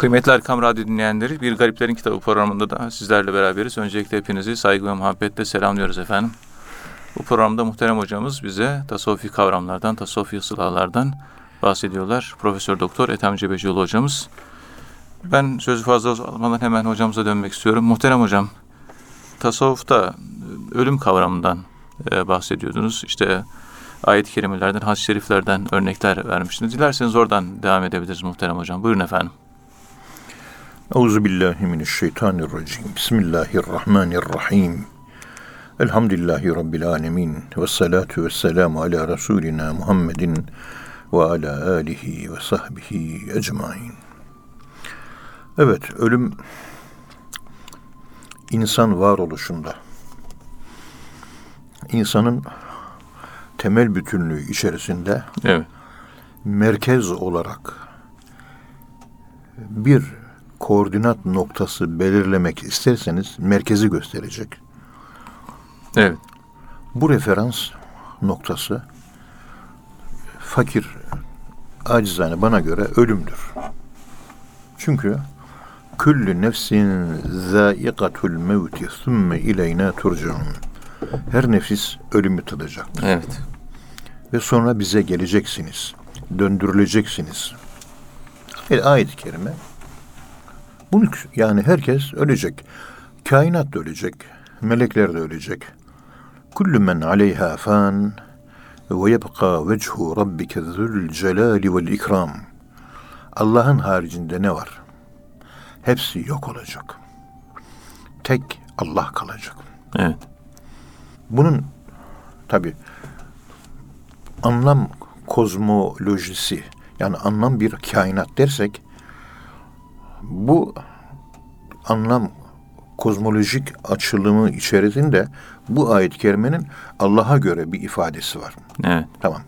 Kıymetli Erkam Radyo dinleyenleri, Bir Gariplerin Kitabı programında da sizlerle beraberiz. Öncelikle hepinizi saygı ve muhabbetle selamlıyoruz efendim. Bu programda muhterem hocamız bize tasavvufi kavramlardan, tasavvufi sılalardan bahsediyorlar. Profesör Doktor Ethem Cebecioğlu hocamız. Ben sözü fazla uzatmadan hemen hocamıza dönmek istiyorum. Muhterem hocam, tasavvufta ölüm kavramından e, bahsediyordunuz. İşte ayet-i kerimelerden, hadis-i şeriflerden örnekler vermiştiniz. Dilerseniz oradan devam edebiliriz muhterem hocam. Buyurun efendim. Euzu billahi mineşşeytanirracim. Bismillahirrahmanirrahim. Elhamdülillahi rabbil alamin ve salatu vesselamu ala rasulina Muhammedin ve ala alihi ve sahbihi ecmaîn. Evet, ölüm insan varoluşunda insanın temel bütünlüğü içerisinde Evet. merkez olarak bir koordinat noktası belirlemek isterseniz merkezi gösterecek. Evet. Bu referans noktası fakir acizane bana göre ölümdür. Çünkü küllü nefsin zâikatul mevti thumme ileyna turcaun. Her nefis ölümü tadacaktır. Evet. Ve sonra bize geleceksiniz. Döndürüleceksiniz. Ayet-i kerime. Bunu yani herkes ölecek. Kainat da ölecek. Melekler de ölecek. Kullu men aleyha fan ve yebqa vechu rabbike zul celali vel ikram. Allah'ın haricinde ne var? Hepsi yok olacak. Tek Allah kalacak. Evet. Bunun tabi anlam kozmolojisi yani anlam bir kainat dersek bu anlam kozmolojik açılımı içerisinde bu ayet-i kerimenin Allah'a göre bir ifadesi var. Evet. Tamam.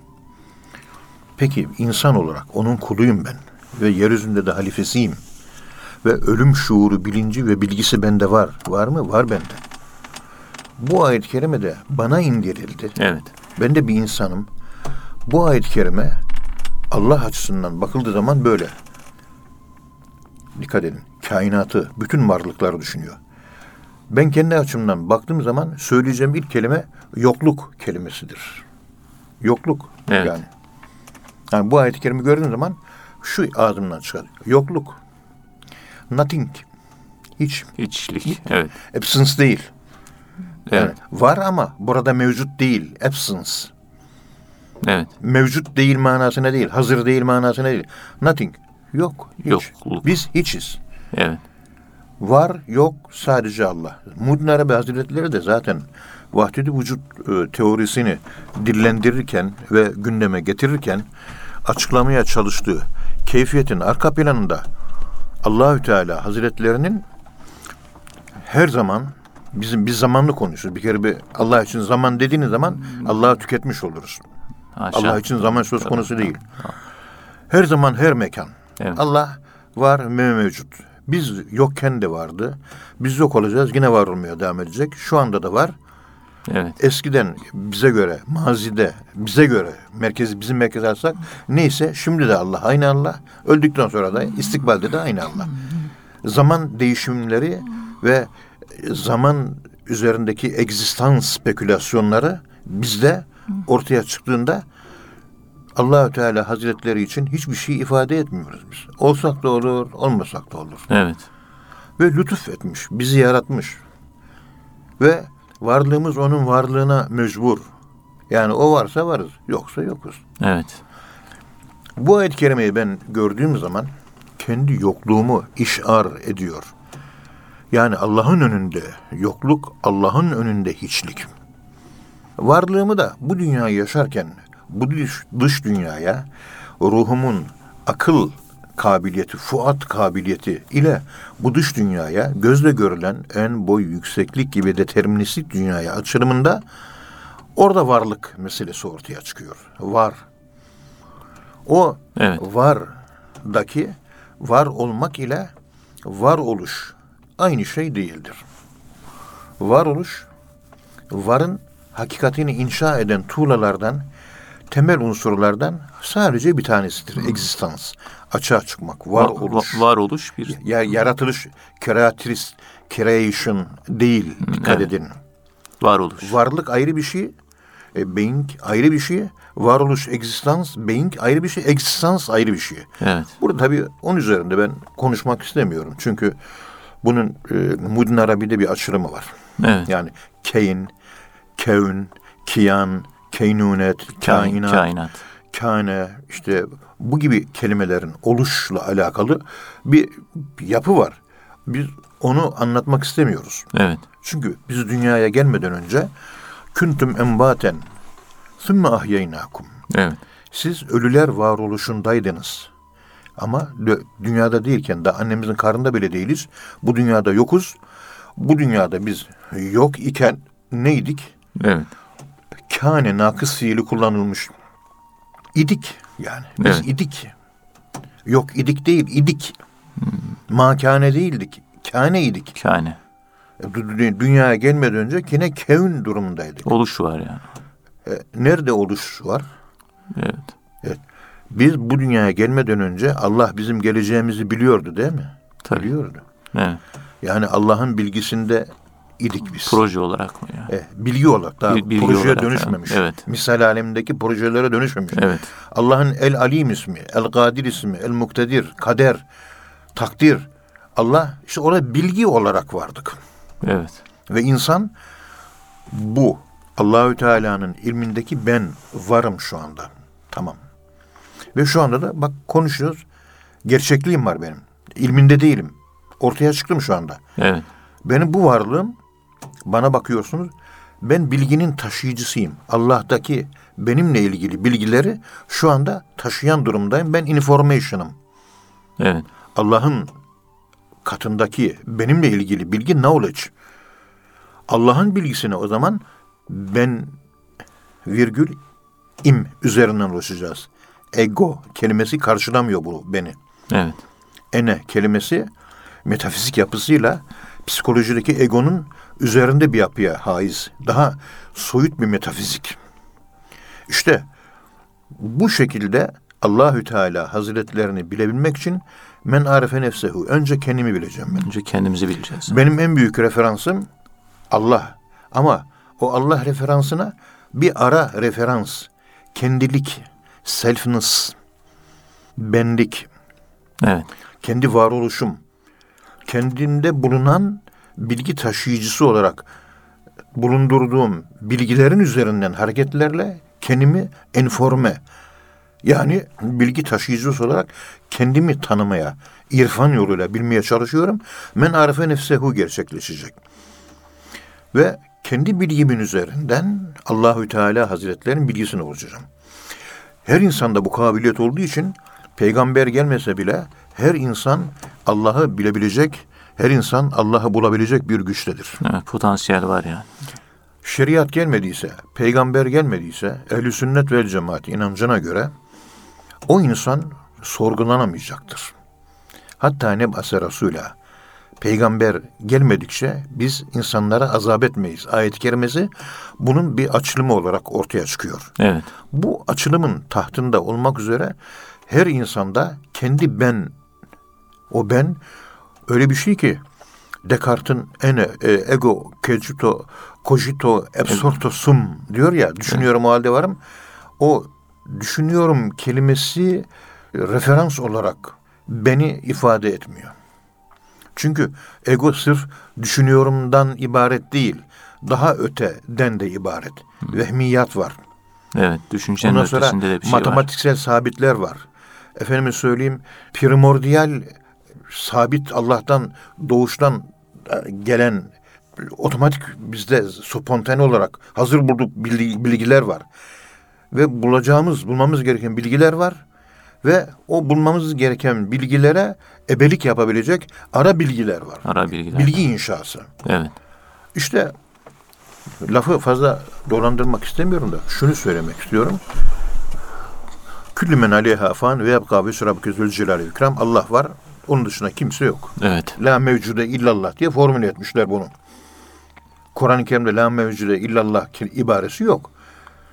Peki insan olarak onun kuluyum ben ve yeryüzünde de halifesiyim. Ve ölüm şuuru, bilinci ve bilgisi bende var. Var mı? Var bende. Bu ayet-i kerime de bana indirildi. Evet. Ben de bir insanım. Bu ayet-i kerime Allah açısından bakıldığı zaman böyle. Dikkat edin. Kainatı, bütün varlıkları düşünüyor. Ben kendi açımdan baktığım zaman söyleyeceğim ilk kelime yokluk kelimesidir. Yokluk Evet. yani. Yani bu ayet-i kerime gördüğüm zaman şu ağzımdan çıkar. Yokluk. Nothing. Hiç. İçlik. Evet. Absence değil. Yani Evet. var ama burada mevcut değil. Absence. Evet. Mevcut değil manasına değil. Hazır değil manasına değil. Nothing. Yok. Hiç. Yokluk. Biz hiçiz. Evet. Var yok sadece Allah. Muhyiddin Arabi Hazretleri de zaten vahdedi vücut e, teorisini dillendirirken ve gündeme getirirken açıklamaya çalıştığı keyfiyetin arka planında Allahü Teala Hazretlerinin her zaman bizim biz zamanlı konuşuyoruz. Bir kere bir Allah için zaman dediğiniz zaman Allah'ı tüketmiş oluruz. Haşa. Allah için zaman söz konusu değil. Her zaman her mekan. Evet. Allah var mevcut. Biz yokken de vardı. Biz yok olacağız yine var olmaya devam edecek. Şu anda da var. Evet. Eskiden bize göre, mazide bize göre merkezi bizim merkez alsak neyse şimdi de Allah aynı Allah. Öldükten sonra da istikbalde de aynı Allah. Zaman değişimleri ve zaman üzerindeki egzistans spekülasyonları bizde ortaya çıktığında Allahü Teala Hazretleri için hiçbir şey ifade etmiyoruz biz. Olsak da olur, olmasak da olur. Evet. Ve lütuf etmiş, bizi yaratmış. Ve varlığımız onun varlığına mecbur. Yani o varsa varız, yoksa yokuz. Evet. Bu ayet-i kerimeyi ben gördüğüm zaman kendi yokluğumu işar ediyor. Yani Allah'ın önünde yokluk, Allah'ın önünde hiçlik. Varlığımı da bu dünyayı yaşarken bu dış, dış dünyaya ruhumun akıl kabiliyeti, fuat kabiliyeti ile bu dış dünyaya gözle görülen en boy yükseklik gibi deterministik dünyaya açılımında orada varlık meselesi ortaya çıkıyor. Var. O Evet. vardaki var olmak ile var oluş aynı şey değildir. Var oluş varın hakikatini inşa eden tuğlalardan temel unsurlardan sadece bir tanesidir. Existans. Açığa çıkmak, var Va- oluş. va- varoluş bir Ya, yaratılış, creatris, creation değil. Dikkat evet. edin. varoluş. Varlık ayrı bir şey. E, being ayrı bir şey. Varoluş, existans, being ayrı bir şey. Existans ayrı bir şey. Evet. Burada tabii onun üzerinde ben konuşmak istemiyorum. Çünkü bunun e, Mudin Arabi'de bir açılımı var. Evet. Yani keyn, kevn, kiyan, keynunet, Kain, kainat, kainat. kâne işte bu gibi kelimelerin oluşla alakalı bir yapı var. Biz onu anlatmak istemiyoruz. Evet. Çünkü biz dünyaya gelmeden önce küntüm embaten sümme ahyeynakum. Evet. Siz ölüler varoluşundaydınız. Ama dü- dünyada değilken de annemizin karnında bile değiliz. Bu dünyada yokuz. Bu dünyada biz yok iken neydik? Evet. Kâne nakıs fiili kullanılmış. İdik yani. Biz Evet. idik. Yok idik değil, idik. Makane değildik. Kâne idik. Kâne. Dü- Dünyaya gelmeden önce yine kevn durumundaydık. Oluş var yani. E, Nerede oluş var? Evet. Biz bu dünyaya gelmeden önce Allah bizim geleceğimizi biliyordu değil mi? Tabii. Biliyordu. Evet. Yani Allah'ın bilgisinde idik biz. Proje olarak mı yani? E, bilgi olarak daha Bil- bilgi projeye olarak, dönüşmemiş. evet. Evet. Misal alemindeki projelere dönüşmemiş. Evet. Allah'ın El Alim ismi, El Kadir ismi, El Muktedir, Kader, Takdir. Allah işte orada bilgi olarak vardık. Evet. Ve insan bu Allahü Teala'nın ilmindeki ben varım şu anda. Tamam. Ve şu anda da bak konuşuyoruz. Gerçekliğim var benim. İlminde değilim. Ortaya çıktım şu anda. Evet. Benim bu varlığım bana bakıyorsunuz. Ben bilginin taşıyıcısıyım. Allah'taki benimle ilgili bilgileri şu anda taşıyan durumdayım. Ben information'ım. Evet. Allah'ın katındaki benimle ilgili bilgi knowledge. Allah'ın bilgisine o zaman ben virgül im üzerinden ulaşacağız. Ego kelimesi karşılamıyor bu beni. Evet. Ene kelimesi metafizik yapısıyla psikolojideki egonun üzerinde bir yapıya haiz. Daha soyut bir metafizik. İşte bu şekilde Allahü Teala Hazretlerini bilebilmek için men arefe nefsehu. Önce kendimi bileceğim ben. Önce kendimizi bileceğiz. Benim en büyük referansım Allah. Ama o Allah referansına bir ara referans, kendilik, selfness, benlik, Evet. kendi varoluşum, kendimde bulunan bilgi taşıyıcısı olarak bulundurduğum bilgilerin üzerinden hareketlerle kendimi enforme, yani bilgi taşıyıcısı olarak kendimi tanımaya, irfan yoluyla bilmeye çalışıyorum. Men arife nefsehu gerçekleşecek. Ve kendi bilgimin üzerinden Allahü Teala Hazretlerinin bilgisini olacağım. Her insanda bu kabiliyet olduğu için peygamber gelmese bile her insan Allah'ı bilebilecek, her insan Allah'ı bulabilecek bir güçtedir. Evet. Potansiyel var yani. Şeriat gelmediyse, peygamber gelmediyse, ehl sünnet vel cemaat inancına göre o insan sorgulanamayacaktır. Hatta ne base Resul'a peygamber gelmedikçe biz insanlara azap etmeyiz. Ayet-i kerimesi bunun bir açılımı olarak ortaya çıkıyor. Evet. Bu açılımın tahtında olmak üzere her insanda kendi ben, o ben öyle bir şey ki Descartes'in ene, ego, cogito, cogito, absorto sum diyor ya, düşünüyorum o halde varım. O düşünüyorum kelimesi referans olarak beni ifade etmiyor. Çünkü ego sırf düşünüyorumdan ibaret değil, daha öteden de ibaret. Vehmiyat var. Evet. Düşüncenin Ondan sonra ötesinde de bir şey var. matematiksel sabitler var. Efendime söyleyeyim primordial sabit Allah'tan doğuştan e, gelen otomatik bizde spontane olarak hazır bulduk bilgi- bilgiler var. Ve bulacağımız, bulmamız gereken bilgiler var. Ve o bulmamız gereken bilgilere ebelik yapabilecek ara bilgiler var. Ara bilgiler. Bilgi inşası. Evet. İşte lafı fazla dolandırmak istemiyorum da şunu söylemek istiyorum. Küllü men aleyha fan ve yebka ve sürabke zülcelali ikram. Allah var. Onun dışında kimse yok. Evet. La mevcude illallah diye formüle etmişler bunu. Kur'an-ı Kerim'de la mevcude illallah ibaresi yok.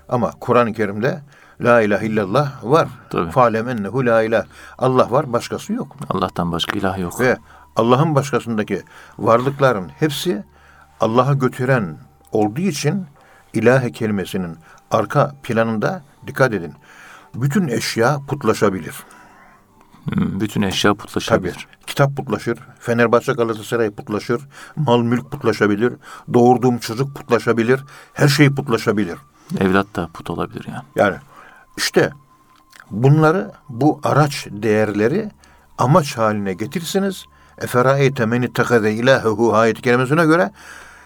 Ama Kur'an-ı Kerim'de La ilahe illallah var. Tabii. Falem ennehu la ilah. Allah var, başkası yok. Allah'tan başka ilah yok. Ve Allah'ın başkasındaki varlıkların hepsi Allah'a götüren olduğu için ilahe kelimesinin arka planında dikkat edin. Bütün eşya putlaşabilir. Hmm, Bütün eşya Tabii. putlaşabilir. Kitap putlaşır, Fenerbahçe Galatasaray putlaşır, mal mülk putlaşabilir, doğurduğum çocuk putlaşabilir, her şey putlaşabilir. Evlat da put olabilir yani. Yani işte bunları bu araç değerleri amaç haline getirsiniz. Eferaeyte men ittekade ilahehu ayet-i kerimesine göre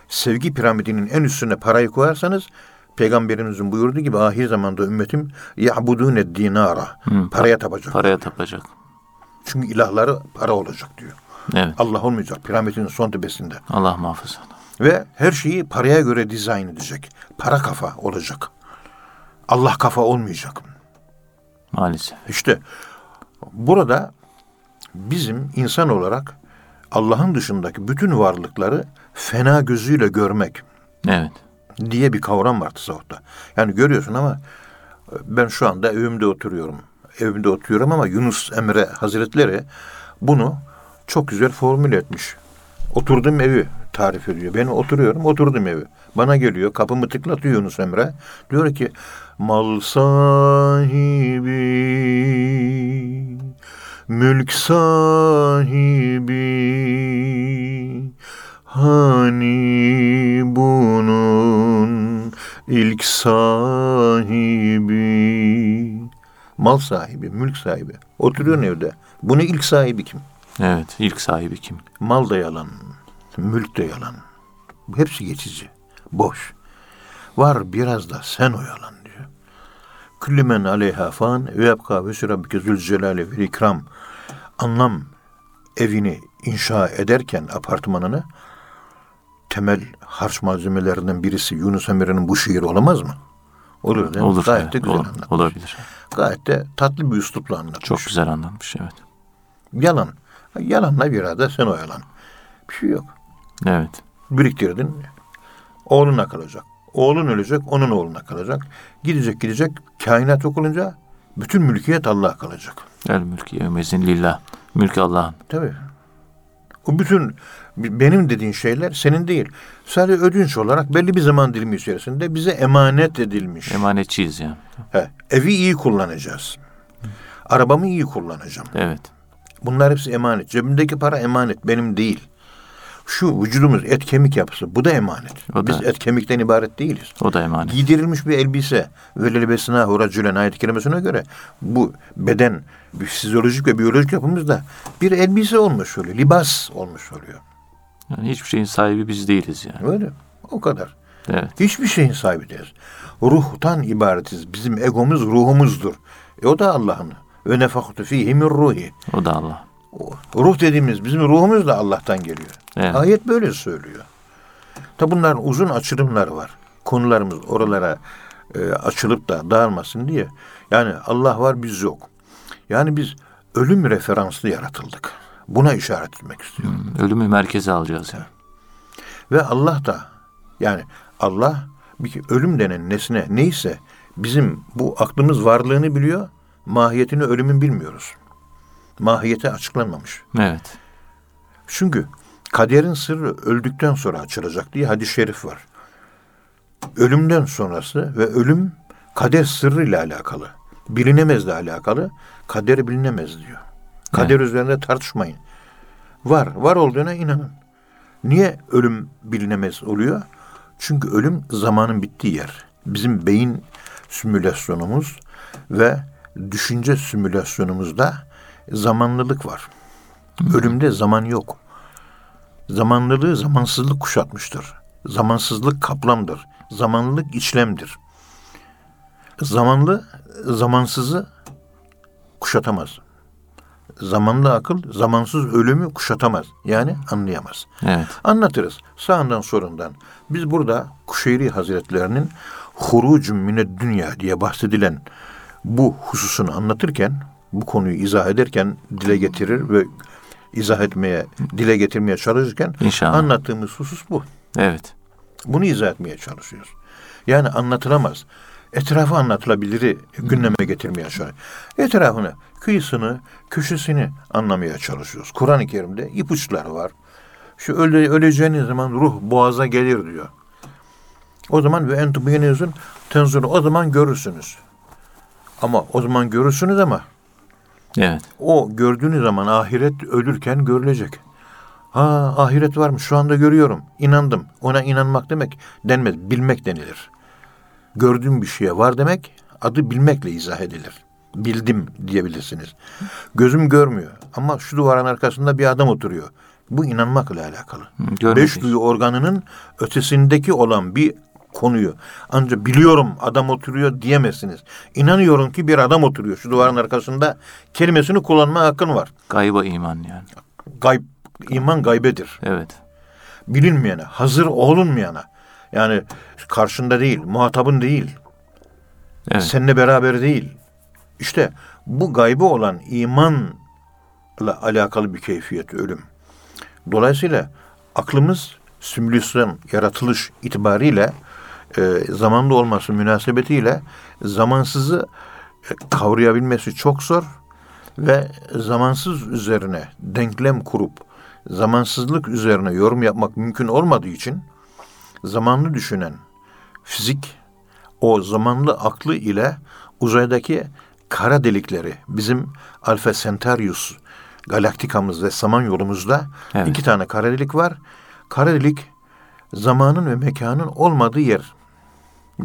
sevgi piramidinin en üstüne parayı koyarsanız Peygamberimizin buyurduğu gibi ahir zamanda ümmetim ya'budune dinara. Paraya tapacak. Paraya tapacak. Çünkü ilahları para olacak diyor. Evet. Allah olmayacak piramidin son tepesinde. Allah muhafaza. Ve her şeyi paraya göre dizayn edecek. Para kafa olacak. Allah kafa olmayacak. Maalesef. İşte burada bizim insan olarak Allah'ın dışındaki bütün varlıkları fena gözüyle görmek Evet. diye bir kavram var tasavvufta. Yani görüyorsun ama ben şu anda evimde oturuyorum. Evimde oturuyorum ama Yunus Emre Hazretleri bunu çok güzel formüle etmiş. Oturduğum evi tarif ediyor. Ben oturuyorum, oturdum evi. Bana geliyor, kapımı tıklatıyor Yunus Emre. Diyor ki, mal sahibi, mülk sahibi, hani bunun ilk sahibi, mal sahibi, mülk sahibi. Oturuyorsun evde. Bunun ilk sahibi kim? Evet. İlk sahibi kim? Mal da yalan, mülk de yalan. Hepsi geçici, boş. Var biraz da sen oyalan diyor. Küllü men aleyha fan ve yapka ve rabbike zülcelale ve ikram. Anlam evini inşa ederken apartmanını temel harç malzemelerinden birisi Yunus Emre'nin bu şiiri olamaz mı? Olur değil mi? Olur. Gayet evet. de güzel Ol- anlatmış. olabilir. Gayet de tatlı bir üslupla anlatmış. Çok güzel anlatmış. Evet. Yalan. Yalanla bir arada sen oyalan. Bir şey yok. Evet. biriktirdin. Oğluna kalacak. Oğlun ölecek, onun oğluna kalacak. Gidecek gidecek. Kainat yok olunca bütün mülkiyet Allah'a kalacak. El mülki yevmezin lillah. Mülk Allah'ın. Tabii. O bütün benim dediğin şeyler senin değil. Sadece ödünç olarak belli bir zaman dilimi içerisinde bize emanet edilmiş. Emanetçiyiz yani. He, evi iyi kullanacağız. Arabamı iyi kullanacağım. Evet. Bunlar hepsi emanet. Cebimdeki para emanet, benim değil. Şu vücudumuz et kemik yapısı, bu da emanet. O da- Biz et kemikten ibaret değiliz. O da emanet. Giydirilmiş bir elbise ve lelebesine huracülen ayet kelimesine göre bu beden fizyolojik ve biyolojik yapımızda bir elbise olmuş oluyor. Libas olmuş oluyor. Yani hiçbir şeyin sahibi biz değiliz yani. Öyle. O kadar. Evet. Hiçbir şeyin sahibi değiliz. Ruhtan ibaretiz. Bizim egomuz ruhumuzdur. E o da Allah'ın. Ve nefaktu fihi min ruhi. O da Allah. O Ruh dediğimiz bizim ruhumuz da Allah'tan geliyor. Evet. Ayet böyle söylüyor. Tabi bunların uzun açılımları var. Konularımız oralara e, açılıp da dağılmasın diye. Yani Allah var biz yok. Yani biz ölüm referanslı yaratıldık. Buna işaret etmek istiyorum. Hmm, Ölümü merkeze alacağız yani. Ve Allah da yani Allah bir ölüm denen nesne neyse bizim bu aklımız varlığını biliyor. Mahiyetini ölümün bilmiyoruz. Mahiyeti açıklanmamış. Evet. Çünkü kaderin sırrı öldükten sonra açılacak diye hadis-i şerif var. Ölümden sonrası ve ölüm kader sırrı ile alakalı. Bilinemezle alakalı. Kader bilinemez diyor. Kader üzerinde tartışmayın. Var, var olduğuna inanın. Niye ölüm bilinemez oluyor? Çünkü ölüm zamanın bittiği yer. Bizim beyin simülasyonumuz ve düşünce simülasyonumuzda zamanlılık var. Ölümde zaman yok. Zamanlılığı zamansızlık kuşatmıştır. Zamansızlık kaplamdır. Zamanlılık içlemdir. Zamanlı zamansızı kuşatamaz. Zamanlı akıl zamansız ölümü kuşatamaz. Yani anlayamaz. Evet. Anlatırız sağından sorundan. Biz burada Kuşeyri Hazretlerinin hurucun mine dünya diye bahsedilen bu hususunu anlatırken, bu konuyu izah ederken dile getirir ve izah etmeye, dile getirmeye çalışırken İnşallah. anlattığımız husus bu. Evet. Bunu izah etmeye çalışıyoruz. Yani anlatılamaz. Etrafı anlatılabiliri gündeme getirmeye çalışıyoruz. Etrafını, kıyısını, köşesini anlamaya çalışıyoruz. Kur'an-ı Kerim'de ipuçları var. Şu öle, öleceğiniz zaman ruh boğaza gelir diyor. O zaman ve entum yenizun tenzuru o zaman görürsünüz. Ama o zaman görürsünüz ama Evet. o gördüğünüz zaman ahiret ölürken görülecek. Ha ahiret varmış şu anda görüyorum. İnandım. Ona inanmak demek denmez. Bilmek denilir. Gördüğüm bir şeye var demek adı bilmekle izah edilir. Bildim diyebilirsiniz. Gözüm görmüyor ama şu duvarın arkasında bir adam oturuyor. Bu inanmakla alakalı. görmedik. Beş duyu organının ötesindeki olan bir konuyu ancak biliyorum adam oturuyor diyemezsiniz. İnanıyorum ki bir adam oturuyor şu duvarın arkasında kelimesini kullanma hakkın var. Gayba iman yani. Gayb, iman gaybedir. Evet. Bilinmeyene, hazır olunmayana. Yani karşında değil, muhatabın değil, Evet. seninle beraber değil. İşte bu gaybı olan imanla alakalı bir keyfiyet ölüm. Dolayısıyla aklımız simülasyon, yaratılış itibariyle e, zamanda olması münasebetiyle zamansızı e, kavrayabilmesi çok zor ve zamansız üzerine denklem kurup zamansızlık üzerine yorum yapmak mümkün olmadığı için zamanlı düşünen fizik o zamanlı aklı ile uzaydaki kara delikleri bizim Alfa Centaurus galaktikamız ve samanyolumuzda Evet. iki tane kara delik var. Kara delik zamanın ve mekanın olmadığı yer.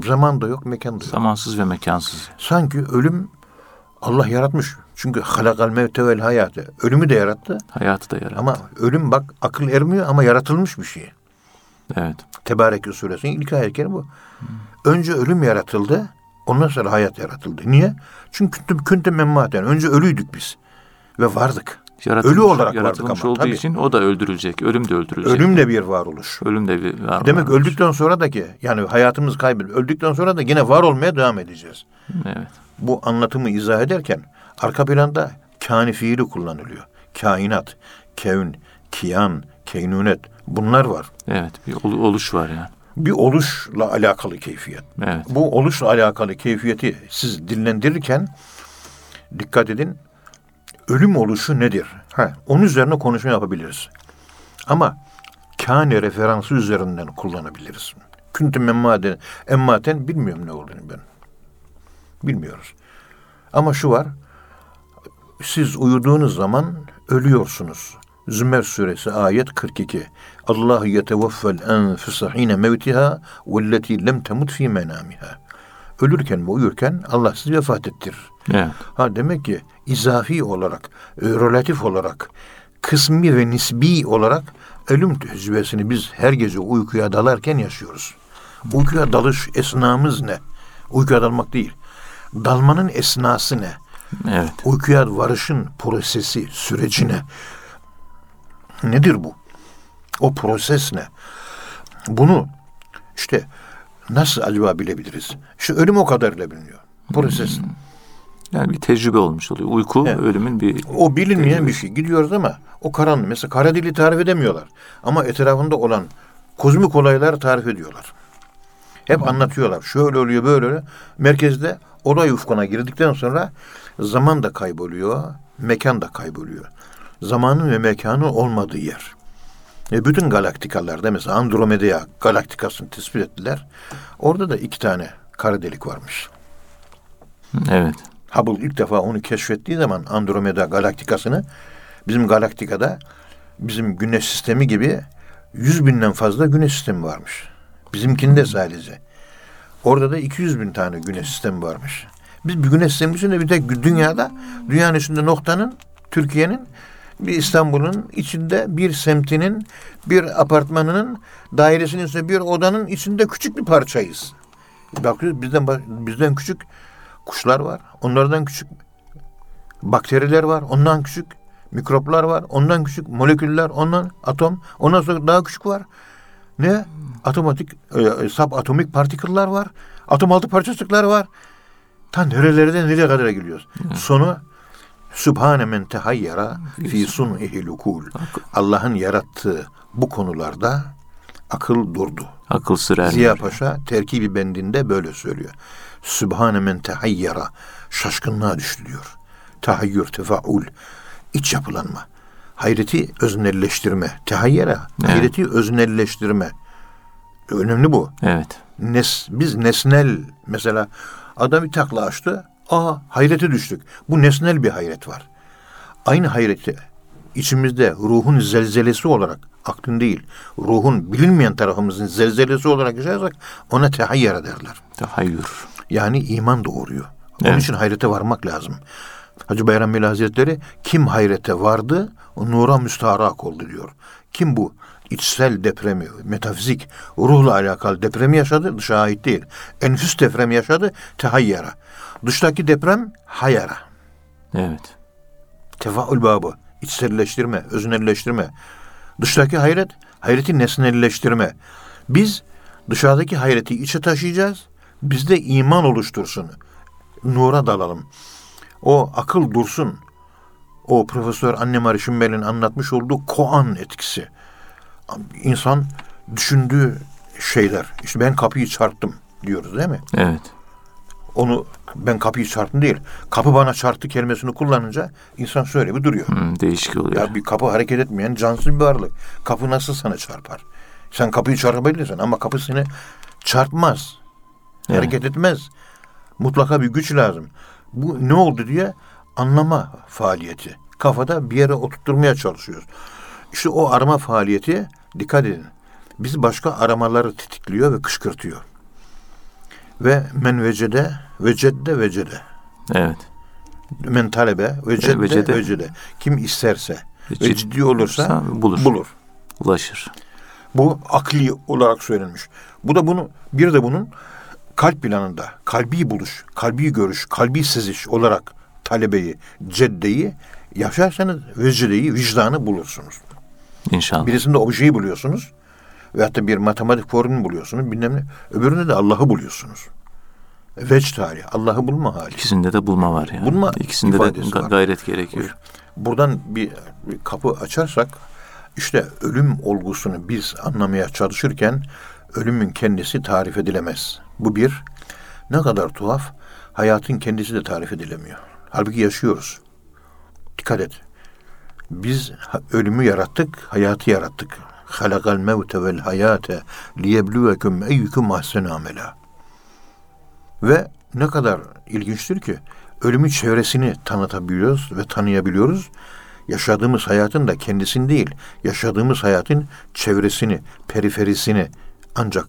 Zaman da yok, mekan da yok. Zamansız ve mekansız. Sanki ölüm Allah yaratmış. Çünkü halakal mevte vel hayatı. Ölümü de yarattı. Hayatı da yarattı. Ama ölüm bak akıl ermiyor ama yaratılmış bir şey. Evet. Tebareke suresinin ilk ayet bu. Önce ölüm yaratıldı. Ondan sonra hayat yaratıldı. Niye? Çünkü küntüm küntüm memmaten. Önce ölüydük biz. Ve vardık. Yaratılmış, Ölü olarak vardık yaratılmış ama, olduğu tabii. için o da öldürülecek. Ölüm de öldürülecek. Ölüm de bir varoluş. Ölüm de bir var. Demek varmış. öldükten sonra da ki yani hayatımız kaybedip öldükten sonra da yine var olmaya devam edeceğiz. Evet. Bu anlatımı izah ederken arka planda kâni fiili kullanılıyor. Kainat, kevn, kiyan, keynunet bunlar var. Evet. Bir ol- oluş var yani. Bir oluşla alakalı keyfiyet. Evet. Bu oluşla alakalı keyfiyeti siz dillendirirken dikkat edin. Ölüm oluşu nedir? Ha, onun üzerine konuşma yapabiliriz. Ama kâne referansı üzerinden kullanabiliriz. Küntüm emmaden, emmaten bilmiyorum ne olduğunu ben. Bilmiyoruz. Ama şu var. Siz uyuduğunuz zaman ölüyorsunuz. Zümer suresi ayet 42. Allah yetevaffel hine mevtiha velleti lem temut fi menamiha. Ölürken ve uyurken Allah sizi vefat ettirir. Evet. Ha demek ki izafi olarak, e, relatif olarak, kısmi ve nisbi olarak ölüm tecrübesini biz her gece uykuya dalarken yaşıyoruz. Uykuya dalış esnamız ne? Uykuya dalmak değil. Dalmanın esnası ne? Evet. Uykuya varışın prosesi, süreci ne? Nedir bu? O proses ne? Bunu işte nasıl acaba bilebiliriz? İşte ölüm o kadarıyla biliniyor. Proses. Yani bir tecrübe olmuş oluyor. Uyku Evet. ölümün bir O bilinmeyen bir şey. Gidiyoruz ama o karanlık. Mesela kara dili tarif edemiyorlar. Ama etrafında olan kozmik olaylar tarif ediyorlar. Hep anlatıyorlar. Şöyle oluyor, böyle oluyor. Merkezde olay ufkuna girdikten sonra zaman da kayboluyor, mekan da kayboluyor. Zamanın ve mekanın olmadığı yer. E bütün galaktikalarda mesela Andromeda galaktikasını tespit ettiler. Orada da iki tane kara delik varmış. evet. Hubble ilk defa onu keşfettiği zaman Andromeda galaktikasını bizim galaktikada bizim güneş sistemi gibi yüz binden fazla güneş sistemi varmış. Bizimkinde sadece. Orada da 200 bin tane güneş sistemi varmış. Biz bir güneş sistemi içinde bir tek dünyada dünyanın üstünde noktanın Türkiye'nin bir İstanbul'un içinde bir semtinin bir apartmanının dairesinin içinde bir odanın içinde küçük bir parçayız. Bakıyoruz bizden bizden küçük kuşlar var. Onlardan küçük bakteriler var. Ondan küçük mikroplar var. Ondan küçük moleküller. Ondan atom. Ondan sonra daha küçük var. Ne? Atomatik, e, subatomik partiküller var. Atom altı parçacıklar var. Ta nerelerden nereye kadar gidiyoruz. Sonu Sübhane men tehayyara fi sun'ihi lukul. Allah'ın yarattığı bu konularda Akıl durdu. Akıl sürer. Ziya Paşa terkibi bendinde böyle söylüyor. Sübhane men tehayyara. Şaşkınlığa düştü diyor. Tahayyür, tefaul. iç yapılanma. Hayreti öznelleştirme. Tehayyara. Evet. Hayreti öznelleştirme. Önemli bu. Evet. Nes, biz nesnel mesela adam bir takla açtı. Aa hayrete düştük. Bu nesnel bir hayret var. Aynı hayreti içimizde ruhun zelzelesi olarak aklın değil, ruhun bilinmeyen tarafımızın zelzelesi olarak yaşarsak ona tehayyara derler. Tahayyür. Yani iman doğuruyor. Onun Evet. için hayrete varmak lazım. Hacı Bayram Veli Hazretleri kim hayrete vardı o nura müstaharak oldu diyor. Kim bu içsel depremi, metafizik, ruhla alakalı depremi yaşadı dışa ait değil. Enfüs depremi yaşadı tehayyara. Dıştaki deprem hayara. Evet. Tefaül babı, içselleştirme, öznelleştirme. Dıştaki hayret, hayreti nesnelleştirme. Biz dışarıdaki hayreti içe taşıyacağız. Bizde iman oluştursun. Nura dalalım. O akıl dursun. O Profesör Annemar Şimbel'in anlatmış olduğu koan etkisi. İnsan düşündüğü şeyler. İşte ben kapıyı çarptım diyoruz değil mi? Evet. Onu ben kapıyı çarptım değil. Kapı bana çarptı kelimesini kullanınca insan şöyle bir duruyor. Hmm, değişik oluyor. Ya bir kapı hareket etmeyen cansız bir varlık. Kapı nasıl sana çarpar? Sen kapıyı çarpabilirsin ama kapı seni çarpmaz. Evet. Hareket etmez. Mutlaka bir güç lazım. Bu ne oldu diye anlama faaliyeti. Kafada bir yere oturtturmaya çalışıyoruz. İşte o arama faaliyeti dikkat edin. Biz başka aramaları tetikliyor ve kışkırtıyor. Ve men vecede, vecedde vecede. Evet. Men talebe, vecedde, Vecede. vecede. Kim isterse Ve ve ciddi olursa bulur. bulur. Ulaşır. Bu akli olarak söylenmiş. Bu da bunu bir de bunun kalp planında kalbi buluş, kalbi görüş, kalbi seziş olarak talebeyi, ceddeyi yaşarsanız vecideyi, vicdanı bulursunuz. İnşallah. Birisinde objeyi buluyorsunuz ve hatta bir matematik formülünü buluyorsunuz. Bilmem ne. Öbüründe de Allah'ı buluyorsunuz. Vecd hali, Allah'ı bulma hali. İkisinde de bulma var yani. Bulma İkisinde de ga- var. gayret gerekiyor. Buradan bir, bir kapı açarsak işte ölüm olgusunu biz anlamaya çalışırken ölümün kendisi tarif edilemez. Bu bir. Ne kadar tuhaf. Hayatın kendisi de tarif edilemiyor. Halbuki yaşıyoruz. Dikkat et. Biz ölümü yarattık, hayatı yarattık. Halakal mevte vel hayate liyebluvekum eyyukum ahsenu amela. Ve ne kadar ilginçtir ki ölümün çevresini tanıtabiliyoruz ve tanıyabiliyoruz. Yaşadığımız hayatın da kendisini değil, yaşadığımız hayatın çevresini, periferisini ancak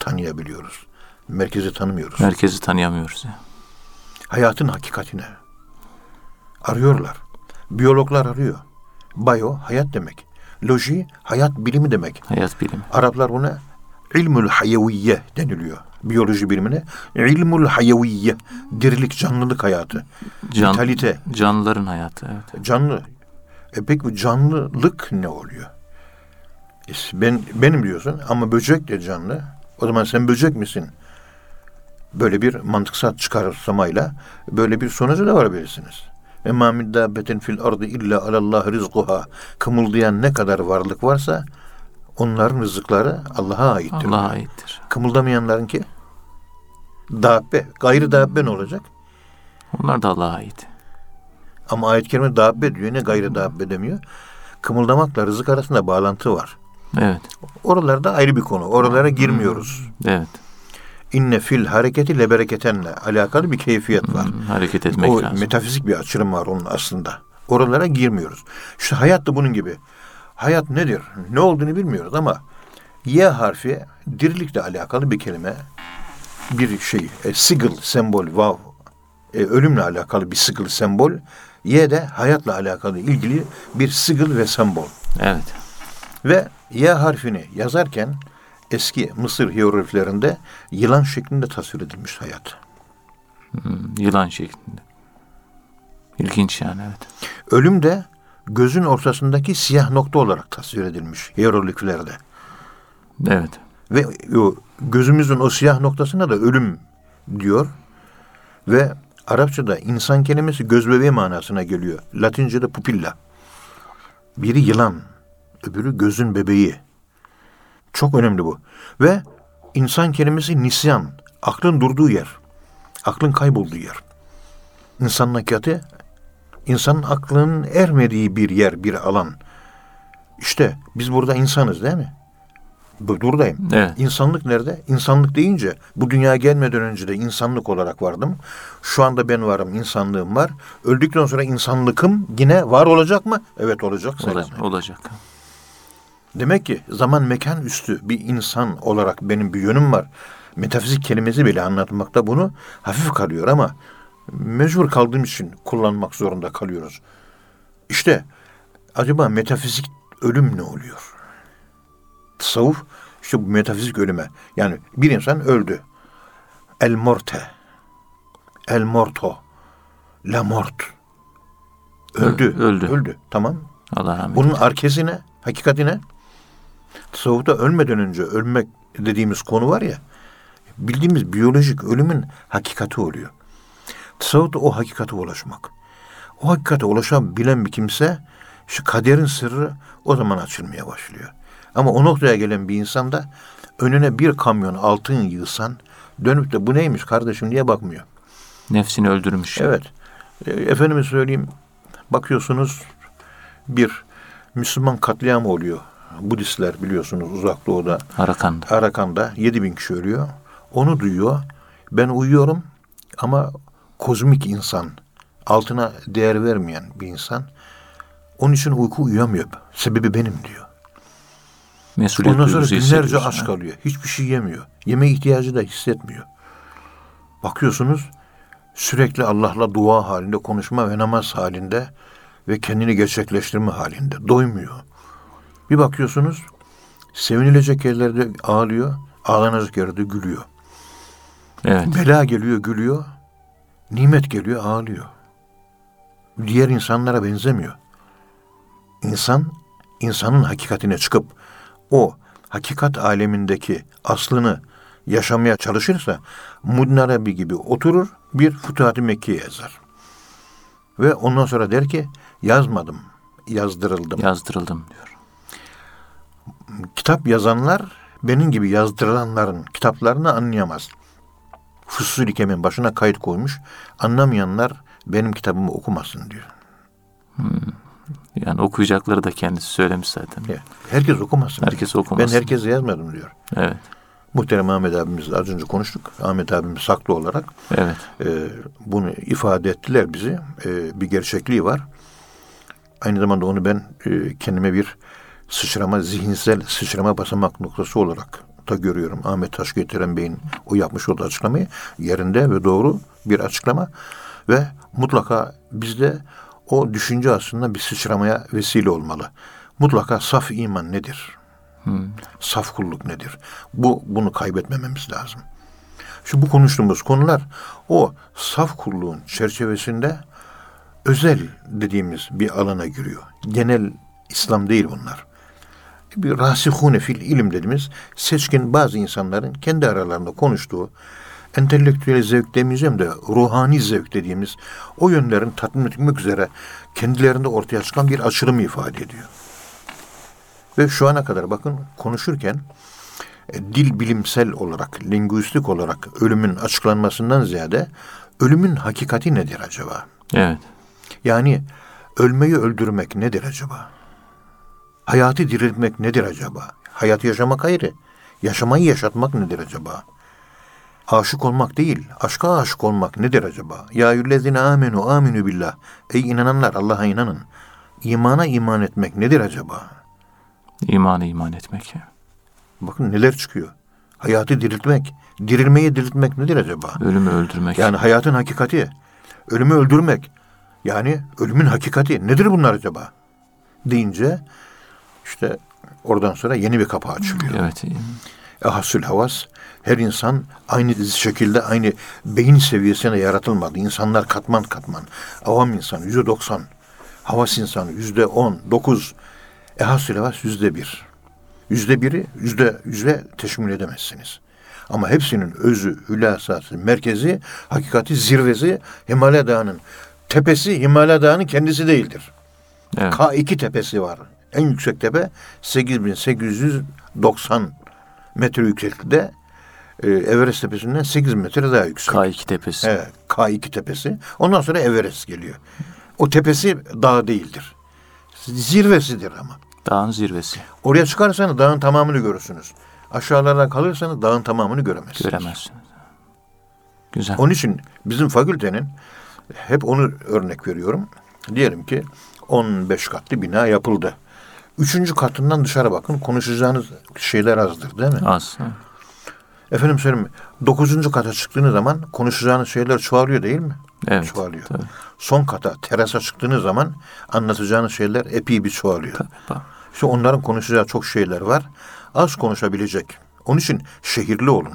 tanıyabiliyoruz. Merkezi tanımıyoruz. Merkezi tanıyamıyoruz. ya. Hayatın hakikatine. Arıyorlar. Biyologlar arıyor. Bio, hayat demek. Loji, hayat bilimi demek. Hayat bilimi. Araplar buna ilmül hayaviyye deniliyor. Biyoloji bilimine. İlmül hayaviyye. Dirilik, canlılık hayatı. Can, Vitalite. Canlıların hayatı. Evet. Canlı. E peki bu canlılık ne oluyor? E ben benim diyorsun ama böcek de canlı. O zaman sen böcek misin? Böyle bir mantıksal çıkarsamayla böyle bir sonuca da varabilirsiniz. Ve ma min dabbetin fil ardı illa alallah rizquha. Kımıldayan ne kadar varlık varsa onların rızıkları Allah'a aittir. Allah'a aittir. Kımıldamayanların ki dabbe, gayrı dabbe ne olacak? Onlar da Allah'a ait. Ama ayet-i kerime dabbe diyor. Ne gayrı dabbe demiyor. Kımıldamakla rızık arasında bağlantı var. Evet. Oralarda ayrı bir konu. Oralara girmiyoruz. Evet. İnne fil hareketi lebereketenle alakalı bir keyfiyet var. Hmm, hareket etmek o lazım. metafizik bir açılım var onun aslında. Oralara girmiyoruz. İşte hayat da bunun gibi. Hayat nedir? Ne olduğunu bilmiyoruz ama Y harfi dirilikle alakalı bir kelime. Bir şey, e, sigil sembol, vav, e, ölümle alakalı bir sigil sembol. Y de hayatla alakalı ilgili bir sigil ve sembol. Evet. Ve Y harfini yazarken eski Mısır hierogliflerinde yılan şeklinde tasvir edilmiş hayat. Hmm, yılan şeklinde. İlginç yani evet. Ölüm de gözün ortasındaki siyah nokta olarak tasvir edilmiş hierogliflerde. Evet. Ve o gözümüzün o siyah noktasına da ölüm diyor. Ve Arapçada insan kelimesi göz bebeği manasına geliyor. Latince'de pupilla. Biri yılan, öbürü gözün bebeği. Çok önemli bu. Ve insan kelimesi nisyan. Aklın durduğu yer. Aklın kaybolduğu yer. İnsanın hakikati insanın aklının ermediği bir yer, bir alan. İşte biz burada insanız değil mi? Bu- Buradayım. Evet. İnsanlık nerede? İnsanlık deyince bu dünyaya gelmeden önce de insanlık olarak vardım. Şu anda ben varım, insanlığım var. Öldükten sonra insanlıkım yine var olacak mı? Evet olacak. Olacak. olacak. Demek ki zaman mekan üstü bir insan olarak benim bir yönüm var. Metafizik kelimesi bile anlatmakta bunu hafif kalıyor ama mecbur kaldığım için kullanmak zorunda kalıyoruz. İşte acaba metafizik ölüm ne oluyor? Tasavvuf işte bu metafizik ölüme. Yani bir insan öldü. El morte. El morto. La mort. Öldü. Öldü. Öldü. Tamam. Allah rahmet Bunun arkesi ne? Hakikati ne? Tasavvufta ölmeden önce ölmek dediğimiz konu var ya, bildiğimiz biyolojik ölümün hakikati oluyor. Tasavvufta o hakikate ulaşmak. O hakikate ulaşabilen bir kimse, şu kaderin sırrı o zaman açılmaya başlıyor. Ama o noktaya gelen bir insan da önüne bir kamyon altın yığsan, dönüp de bu neymiş kardeşim diye bakmıyor. Nefsini öldürmüş. Evet. E, efendime söyleyeyim, bakıyorsunuz bir Müslüman katliamı oluyor. Budistler biliyorsunuz uzak doğuda, Arakan'da. Arakan'da 7 bin kişi ölüyor. Onu duyuyor. Ben uyuyorum ama kozmik insan, altına değer vermeyen bir insan. Onun için uyku uyuyamıyor. Sebebi benim diyor. Mesuliyet Ondan sonra günlerce aç kalıyor. Hiçbir şey yemiyor. Yeme ihtiyacı da hissetmiyor. Bakıyorsunuz sürekli Allah'la dua halinde, konuşma ve namaz halinde ve kendini gerçekleştirme halinde. Doymuyor. Bir bakıyorsunuz sevinilecek yerlerde ağlıyor, ağlanacak yerde gülüyor. Evet. Bela geliyor, gülüyor. Nimet geliyor, ağlıyor. Diğer insanlara benzemiyor. İnsan, insanın hakikatine çıkıp o hakikat alemindeki aslını yaşamaya çalışırsa Muddin Arabi gibi oturur bir Fütuhat-ı Mekke'ye yazar. Ve ondan sonra der ki yazmadım, yazdırıldım. Yazdırıldım diyor. Kitap yazanlar benim gibi yazdırılanların kitaplarını anlayamaz. Fusul Hikem'in başına kayıt koymuş. Anlamayanlar benim kitabımı okumasın diyor. Yani okuyacakları da kendisi söylemiş zaten. Evet. Herkes okumasın. Herkes diyor. okumasın. Ben herkese yazmadım diyor. Evet. Muhterem Ahmet abimizle az önce konuştuk. Ahmet abimiz saklı olarak Evet. e, bunu ifade ettiler bizi. E, bir gerçekliği var. Aynı zamanda onu ben e, kendime bir sıçrama, zihinsel sıçrama basamak noktası olarak da görüyorum. Ahmet Taş Getiren Bey'in o yapmış olduğu açıklamayı yerinde ve doğru bir açıklama ve mutlaka bizde o düşünce aslında bir sıçramaya vesile olmalı. Mutlaka saf iman nedir? Saf kulluk nedir? Bu bunu kaybetmememiz lazım. Şu bu konuştuğumuz konular o saf kulluğun çerçevesinde özel dediğimiz bir alana giriyor. Genel İslam değil bunlar. Bir rasihune fil ilim dediğimiz seçkin bazı insanların kendi aralarında konuştuğu entelektüel zevk demeyeceğim de ruhani zevk dediğimiz o yönlerin tatmin etmek üzere kendilerinde ortaya çıkan bir açılımı ifade ediyor. Ve şu ana kadar bakın konuşurken e, dil bilimsel olarak, lingüistik olarak ölümün açıklanmasından ziyade ölümün hakikati nedir acaba? Evet. Yani ölmeyi öldürmek nedir acaba? Hayatı diriltmek nedir acaba? Hayatı yaşamak ayrı. Yaşamayı yaşatmak nedir acaba? Aşık olmak değil, aşka aşık olmak nedir acaba? Ya yüllezine amenu aminu billah. Ey inananlar Allah'a inanın. İmana iman etmek nedir acaba? İmanı iman etmek. Bakın neler çıkıyor. Hayatı diriltmek, dirilmeyi diriltmek nedir acaba? Ölümü öldürmek. Yani hayatın hakikati, ölümü öldürmek. Yani ölümün hakikati nedir bunlar acaba? Deyince işte oradan sonra yeni bir kapı açılıyor. Evet. Ehasül havas her insan aynı şekilde aynı beyin seviyesine yaratılmadı. İnsanlar katman katman. Avam insan yüzde doksan. Havas insanı yüzde on, dokuz. Ehasül havas yüzde bir. Yüzde biri yüzde yüzle teşmil edemezsiniz. Ama hepsinin özü, hülasası, merkezi, hakikati, zirvesi Himalaya Dağı'nın tepesi Himalaya Dağı'nın kendisi değildir. Evet. K2 tepesi var. En yüksek tepe 8890 metre yükseklikte e, Everest tepesinden 8 metre daha yüksek. K2 tepesi. Evet, K2 tepesi. Ondan sonra Everest geliyor. O tepesi dağ değildir. Zirvesidir ama. Dağın zirvesi. Oraya çıkarsanız dağın tamamını görürsünüz. Aşağılarda kalırsanız dağın tamamını göremezsiniz. Göremezsiniz. Güzel. Onun için bizim fakültenin hep onu örnek veriyorum. Diyelim ki 15 katlı bina yapıldı. Üçüncü katından dışarı bakın konuşacağınız şeyler azdır değil mi? Az. Efendim söyleyeyim dokuzuncu kata çıktığınız zaman konuşacağınız şeyler çoğalıyor değil mi? Evet. Çoğalıyor. Tabii. Son kata terasa çıktığınız zaman anlatacağınız şeyler epey bir çoğalıyor. Bak, İşte onların konuşacağı çok şeyler var. Az konuşabilecek. Onun için şehirli olun.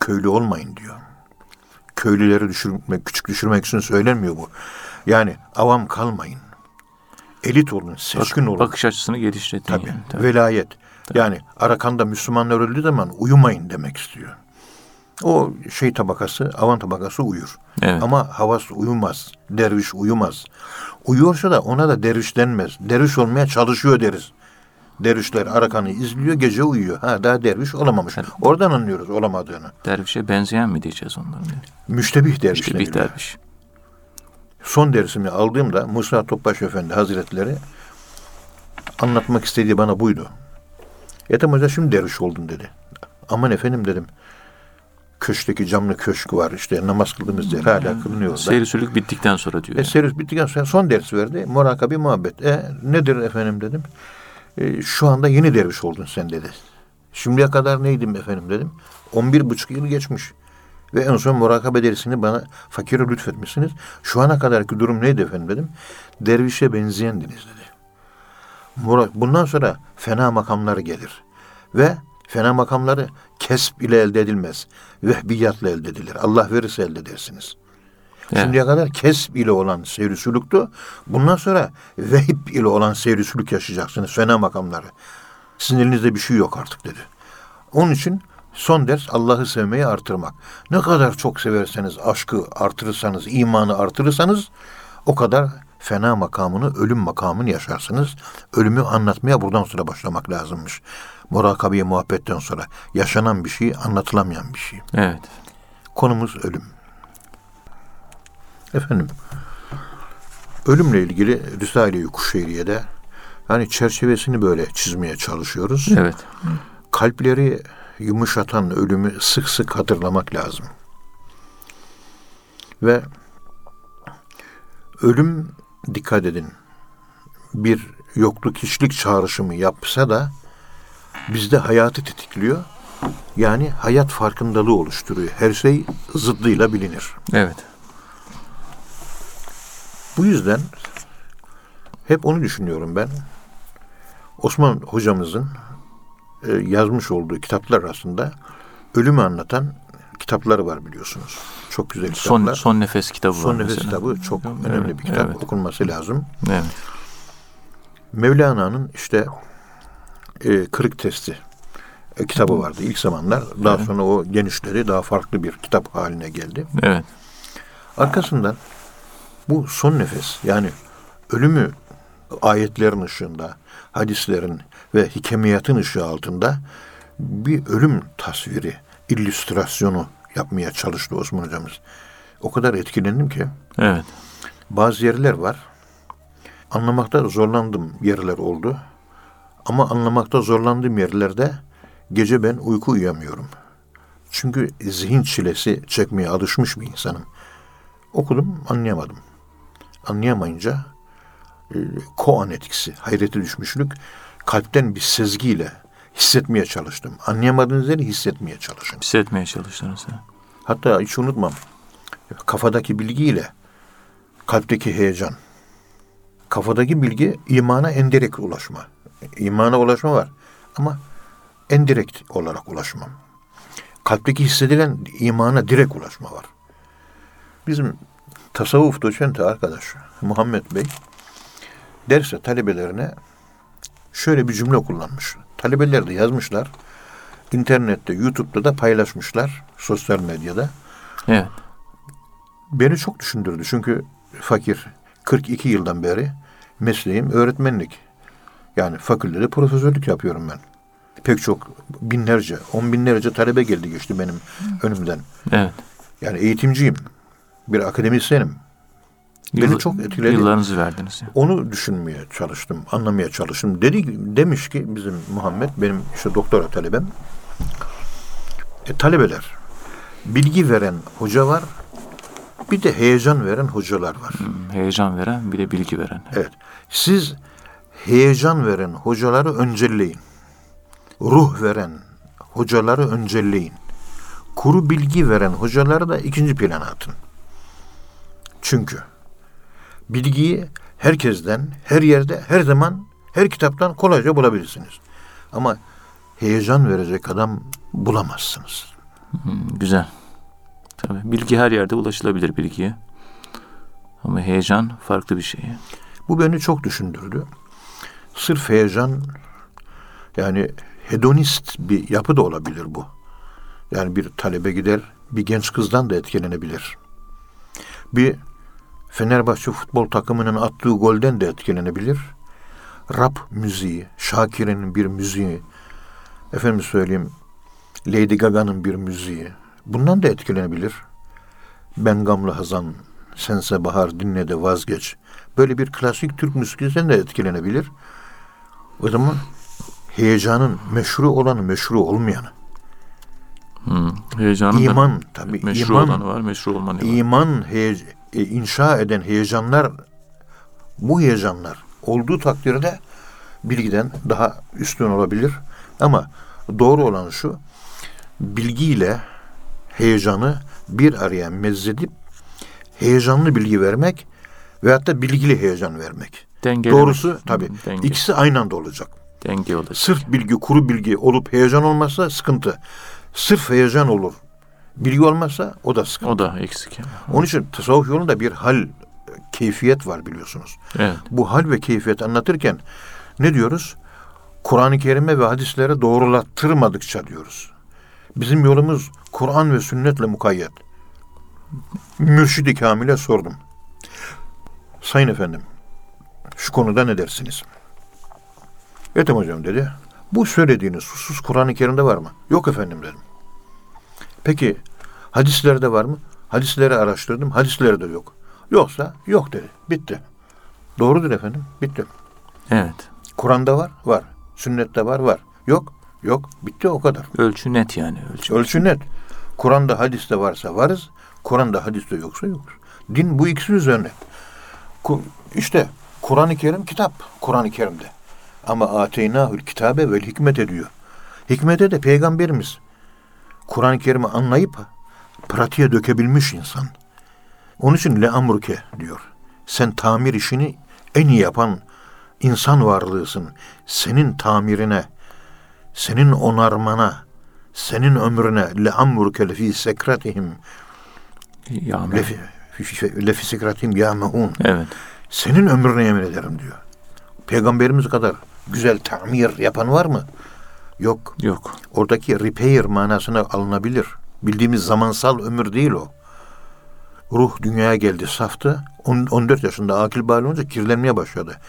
Köylü olmayın diyor. Köylüleri düşürmek, küçük düşürmek için söylenmiyor bu. Yani avam kalmayın. Elit olun, seçkin olun. bakış açısını geliştirin. Tabii. yani, tabii. Velayet. Yani Arakan'da Müslümanlar öldüğü zaman uyumayın demek istiyor. O şey tabakası, avan tabakası uyur. Evet. Ama havas uyumaz. Derviş uyumaz. Uyuyorsa da ona da derviş denmez. Derviş olmaya çalışıyor deriz. Dervişler Arakan'ı izliyor, gece uyuyor. Ha daha derviş olamamış. Oradan anlıyoruz olamadığını. Dervişe benzeyen mi diyeceğiz onların? Müştebih derviş deniliyor. derviş. Son dersimi aldığımda Musa Topbaş Efendi Hazretleri anlatmak istediği bana buydu. Ethem Hoca şimdi derviş oldun dedi. Aman efendim dedim. Köşkteki camlı köşk var işte namaz kıldığımız yer hala kılınıyor orada. Seyri sülük bittikten sonra diyor. E, servis bittikten sonra son ders verdi. Murakabi muhabbet. E, nedir efendim dedim. E, şu anda yeni derviş oldun sen dedi. Şimdiye kadar neydim efendim dedim. 11 buçuk yıl geçmiş. Ve en son murakabe dersini bana fakire lütfetmişsiniz. Şu ana kadarki durum neydi efendim dedim. Dervişe benzeyendiniz dedi. Mura- Bundan sonra fena makamlar gelir. Ve fena makamları kesp ile elde edilmez. Vehbiyatla elde edilir. Allah verirse elde edersiniz. Evet. Şimdiye kadar kesb ile olan seyri sülüktü. Bundan sonra vehib ile olan seyri sülük yaşayacaksınız. Fena makamları. Sizin elinizde bir şey yok artık dedi. Onun için son ders Allah'ı sevmeyi artırmak. Ne kadar çok severseniz, aşkı artırırsanız, imanı artırırsanız o kadar fena makamını, ölüm makamını yaşarsınız. Ölümü anlatmaya buradan sonra başlamak lazımmış. Murakabe muhabbetten sonra yaşanan bir şey, anlatılamayan bir şey. Evet. Konumuz ölüm. Efendim, ölümle ilgili Risale-i Kuşeyriye'de hani çerçevesini böyle çizmeye çalışıyoruz. Evet. Kalpleri yumuşatan ölümü sık sık hatırlamak lazım. Ve ölüm dikkat edin bir yokluk hiçlik çağrışımı yapsa da bizde hayatı tetikliyor. Yani hayat farkındalığı oluşturuyor. Her şey zıddıyla bilinir. Evet. Bu yüzden hep onu düşünüyorum ben. Osman hocamızın e, yazmış olduğu kitaplar arasında ölümü anlatan kitapları var biliyorsunuz. Çok güzel kitaplar. Son son nefes kitabı Son var Nefes mesela. kitabı çok Evet, önemli bir kitap. evet. Okunması lazım. Evet. Mevlana'nın işte e, Kırık Testi e, kitabı vardı ilk zamanlar. Daha sonra o genişledi. Daha farklı bir kitap haline geldi. Evet. Arkasından bu son nefes yani ölümü ayetlerin ışığında, hadislerin ve hikemiyatın ışığı altında bir ölüm tasviri, illüstrasyonu yapmaya çalıştı Osman hocamız. O kadar etkilendim ki Evet. bazı yerler var. Anlamakta zorlandığım yerler oldu. Ama anlamakta zorlandığım yerlerde gece ben uyku uyuyamıyorum. Çünkü zihin çilesi çekmeye alışmış bir insanım. Okudum, anlayamadım. Anlayamayınca koan etkisi, hayrete düşmüşlük kalpten bir sezgiyle hissetmeye çalıştım. Anlayamadığınız yeri hissetmeye çalışın. Hissetmeye çalıştınız. ha. Hatta hiç unutmam. Kafadaki bilgiyle kalpteki heyecan. Kafadaki bilgi imana endirekt ulaşma. İmana ulaşma var. Ama endirekt olarak ulaşma. Kalpteki hissedilen imana direkt ulaşma var. Bizim tasavvuf doçenti arkadaş Muhammed Bey derse talebelerine şöyle bir cümle kullanmış. Talebeler de yazmışlar. İnternette, YouTube'da da paylaşmışlar. Sosyal medyada. Evet. Beni çok düşündürdü. Çünkü fakir 42 yıldan beri mesleğim öğretmenlik. Yani fakültede profesörlük yapıyorum ben. Pek çok binlerce, on binlerce talebe geldi geçti benim önümden. Evet. Yani eğitimciyim. Bir akademisyenim. Beni Yıl- çok etkiledi. Yıllarınızı verdiniz. ya. Onu düşünmeye çalıştım, anlamaya çalıştım. Dedi demiş ki bizim Muhammed benim işte doktora talebem. E, talebeler bilgi veren hoca var. Bir de heyecan veren hocalar var. Hmm, Heyecan veren bir de bilgi veren. Evet. Siz heyecan veren hocaları öncelleyin. Ruh veren hocaları öncelleyin. Kuru bilgi veren hocaları da ikinci plana atın. Çünkü bilgiyi herkesten, her yerde, her zaman, her kitaptan kolayca bulabilirsiniz. Ama heyecan verecek adam bulamazsınız. Hmm, güzel. Tabii bilgi her yerde ulaşılabilir bilgiye. Ama heyecan farklı bir şey. Bu beni çok düşündürdü. Sırf heyecan yani hedonist bir yapı da olabilir bu. Yani bir talebe gider bir genç kızdan da etkilenebilir. Bir Fenerbahçe futbol takımının attığı golden de etkilenebilir. Rap müziği, Şakir'in bir müziği, efendim söyleyeyim Lady Gaga'nın bir müziği. Bundan da etkilenebilir. Ben Gamlı Hazan, Sense Bahar dinle de vazgeç. Böyle bir klasik Türk müziğinden de etkilenebilir. O zaman heyecanın meşru olanı, meşru olmayanı. Hmm. Heyecanın İman tabii. meşru iman, olanı var, meşru olmanı var. iman heye- e, inşa eden heyecanlar bu heyecanlar olduğu takdirde bilgiden daha üstün olabilir. Ama doğru olan şu bilgiyle heyecanı bir araya mezzedip heyecanlı bilgi vermek veyahut da bilgili heyecan vermek. Dengelemek. Doğrusu tabii. Denge, ikisi aynı anda olacak. denge olacak. Sırf bilgi, kuru bilgi olup heyecan olmazsa sıkıntı. Sırf heyecan olur. Bilgi olmazsa o da sıkıntı. O da eksik. yani. Onun için tasavvuf yolunda bir hal, keyfiyet var biliyorsunuz. Evet. Bu hal ve keyfiyet anlatırken ne diyoruz? Kur'an-ı Kerim'e ve hadislere doğrulattırmadıkça diyoruz. Bizim yolumuz Kur'an ve sünnetle mukayyet. Mürşid-i Kamil'e sordum. Sayın efendim, şu konuda ne dersiniz? Ethem hocam dedi. Bu söylediğiniz husus Kur'an-ı Kerim'de var mı? Yok efendim dedim. Peki hadislerde var mı? Hadisleri araştırdım. Hadislerde yok. Yoksa yok dedi. Bitti. Doğrudur efendim. Bitti. Evet. Kur'an'da var? Var. Sünnette var? Var. Yok? Yok. Bitti o kadar. Ölçü net yani. Ölçü. Ölçü net. Kur'an'da hadiste varsa varız. Kur'an'da hadiste yoksa yoktur. Din bu ikisi üzerine. İşte Kur'an-ı Kerim kitap. Kur'an-ı Kerim'de. Ama ateynahül kitabe vel hikmete diyor. Hikmete de peygamberimiz. Kur'an-ı Kerim'i anlayıp pratiğe dökebilmiş insan. Onun için le amruke diyor. Sen tamir işini en iyi yapan insan varlığısın. Senin tamirine, senin onarmana, senin ömrüne le amruke lefi sekratihim Ya, lefi, fi- lefi sekratihim ya mehun. Evet. Senin ömrüne yemin ederim diyor. Peygamberimiz kadar güzel tamir yapan var mı? Yok. Yok. Oradaki repair manasına alınabilir. Bildiğimiz zamansal ömür değil o. Ruh dünyaya geldi saftı. On- 14 yaşında akil bali olunca kirlenmeye başladı.